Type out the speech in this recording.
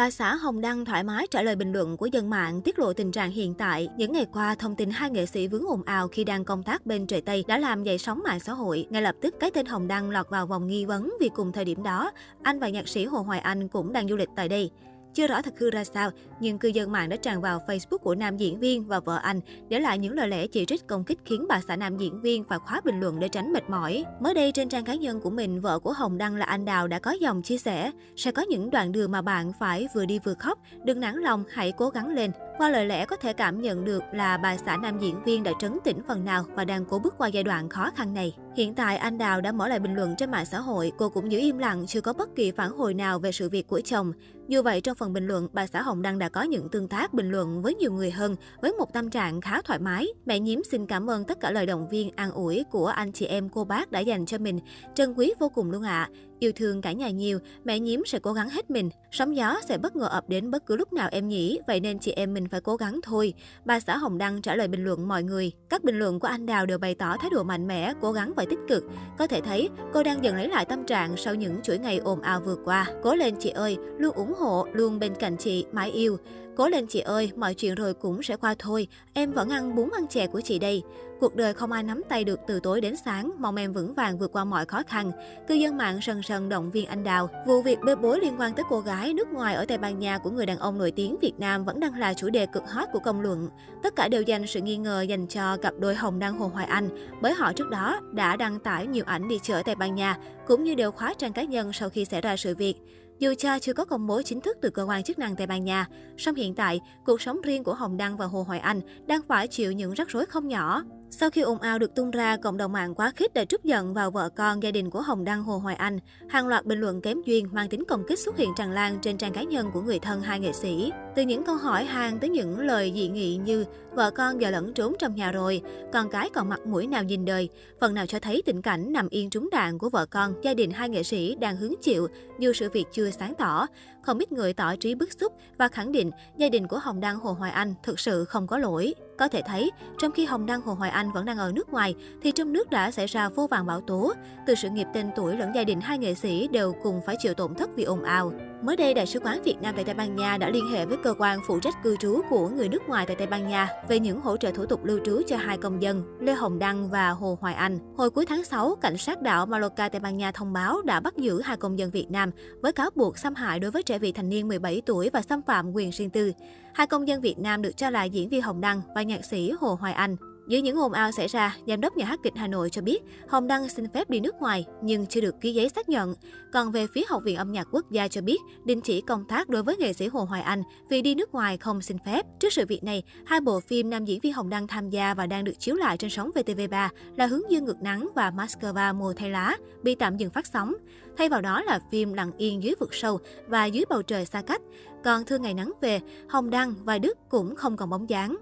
Bà xã Hồng Đăng thoải mái trả lời bình luận của dân mạng tiết lộ tình trạng hiện tại. Những ngày qua, thông tin hai nghệ sĩ vướng ồn ào khi đang công tác bên trời Tây đã làm dậy sóng mạng xã hội. Ngay lập tức, cái tên Hồng Đăng lọt vào vòng nghi vấn vì cùng thời điểm đó, anh và nhạc sĩ Hồ Hoài Anh cũng đang du lịch tại đây. Chưa rõ thật hư ra sao, nhưng cư dân mạng đã tràn vào Facebook của nam diễn viên và vợ anh để lại những lời lẽ chỉ trích công kích khiến bà xã nam diễn viên phải khóa bình luận để tránh mệt mỏi. Mới đây trên trang cá nhân của mình, vợ của Hồng Đăng là anh Đào đã có dòng chia sẻ sẽ có những đoạn đường mà bạn phải vừa đi vừa khóc, đừng nản lòng, hãy cố gắng lên. Qua lời lẽ có thể cảm nhận được là bà xã nam diễn viên đã trấn tĩnh phần nào và đang cố bước qua giai đoạn khó khăn này. Hiện tại anh Đào đã mở lại bình luận trên mạng xã hội, cô cũng giữ im lặng chưa có bất kỳ phản hồi nào về sự việc của chồng. Dù vậy trong phần bình luận, bà xã Hồng Đăng đã có những tương tác bình luận với nhiều người hơn với một tâm trạng khá thoải mái. Mẹ nhiếm xin cảm ơn tất cả lời động viên an ủi của anh chị em cô bác đã dành cho mình. Trân quý vô cùng luôn ạ. À. Yêu thương cả nhà nhiều, mẹ nhím sẽ cố gắng hết mình. Sóng gió sẽ bất ngờ ập đến bất cứ lúc nào em nhỉ, vậy nên chị em mình phải cố gắng thôi. Bà xã Hồng Đăng trả lời bình luận mọi người. Các bình luận của anh Đào đều bày tỏ thái độ mạnh mẽ, cố gắng và tích cực. Có thể thấy cô đang dần lấy lại tâm trạng sau những chuỗi ngày ồn ào vừa qua. Cố lên chị ơi, luôn ủng hộ, luôn bên cạnh chị, mãi yêu. Cố lên chị ơi, mọi chuyện rồi cũng sẽ qua thôi. Em vẫn ăn bún ăn chè của chị đây. Cuộc đời không ai nắm tay được từ tối đến sáng, mong em vững vàng vượt qua mọi khó khăn. Cư dân mạng sần sần động viên anh Đào. Vụ việc bê bối liên quan tới cô gái nước ngoài ở Tây Ban Nha của người đàn ông nổi tiếng Việt Nam vẫn đang là chủ đề cực hot của công luận. Tất cả đều dành sự nghi ngờ dành cho cặp đôi Hồng Đăng Hồ Hoài Anh, bởi họ trước đó đã đăng tải nhiều ảnh đi chợ ở Tây Ban Nha, cũng như đều khóa trang cá nhân sau khi xảy ra sự việc. Dù cha chưa có công bố chính thức từ cơ quan chức năng Tây Ban Nha, song hiện tại, cuộc sống riêng của Hồng Đăng và Hồ Hoài Anh đang phải chịu những rắc rối không nhỏ. Sau khi ồn ào được tung ra, cộng đồng mạng quá khích đã trút giận vào vợ con gia đình của Hồng Đăng Hồ Hoài Anh. Hàng loạt bình luận kém duyên mang tính công kích xuất hiện tràn lan trên trang cá nhân của người thân hai nghệ sĩ. Từ những câu hỏi hàng tới những lời dị nghị như vợ con giờ lẫn trốn trong nhà rồi, con cái còn mặt mũi nào nhìn đời, phần nào cho thấy tình cảnh nằm yên trúng đạn của vợ con, gia đình hai nghệ sĩ đang hứng chịu dù sự việc chưa sáng tỏ. Không ít người tỏ trí bức xúc và khẳng định gia đình của Hồng Đăng Hồ Hoài Anh thực sự không có lỗi. Có thể thấy, trong khi Hồng Đăng Hồ Hoài Anh vẫn đang ở nước ngoài, thì trong nước đã xảy ra vô vàng bão tố. Từ sự nghiệp tên tuổi lẫn gia đình hai nghệ sĩ đều cùng phải chịu tổn thất vì ồn ào. Mới đây, Đại sứ quán Việt Nam tại Tây Ban Nha đã liên hệ với cơ quan phụ trách cư trú của người nước ngoài tại Tây Ban Nha về những hỗ trợ thủ tục lưu trú cho hai công dân, Lê Hồng Đăng và Hồ Hoài Anh. Hồi cuối tháng 6, cảnh sát đảo Mallorca Tây Ban Nha thông báo đã bắt giữ hai công dân Việt Nam với cáo buộc xâm hại đối với trẻ vị thành niên 17 tuổi và xâm phạm quyền riêng tư. Hai công dân Việt Nam được cho là diễn viên Hồng Đăng và nhạc sĩ Hồ Hoài Anh. Giữa những ồn ào xảy ra, giám đốc nhà hát kịch Hà Nội cho biết Hồng Đăng xin phép đi nước ngoài nhưng chưa được ký giấy xác nhận. Còn về phía Học viện âm nhạc quốc gia cho biết đình chỉ công tác đối với nghệ sĩ Hồ Hoài Anh vì đi nước ngoài không xin phép. Trước sự việc này, hai bộ phim nam diễn viên Hồng Đăng tham gia và đang được chiếu lại trên sóng VTV3 là Hướng dương ngược nắng và Moscow mùa thay lá bị tạm dừng phát sóng. Thay vào đó là phim Lặng yên dưới vực sâu và Dưới bầu trời xa cách. Còn Thương ngày nắng về, Hồng Đăng và Đức cũng không còn bóng dáng.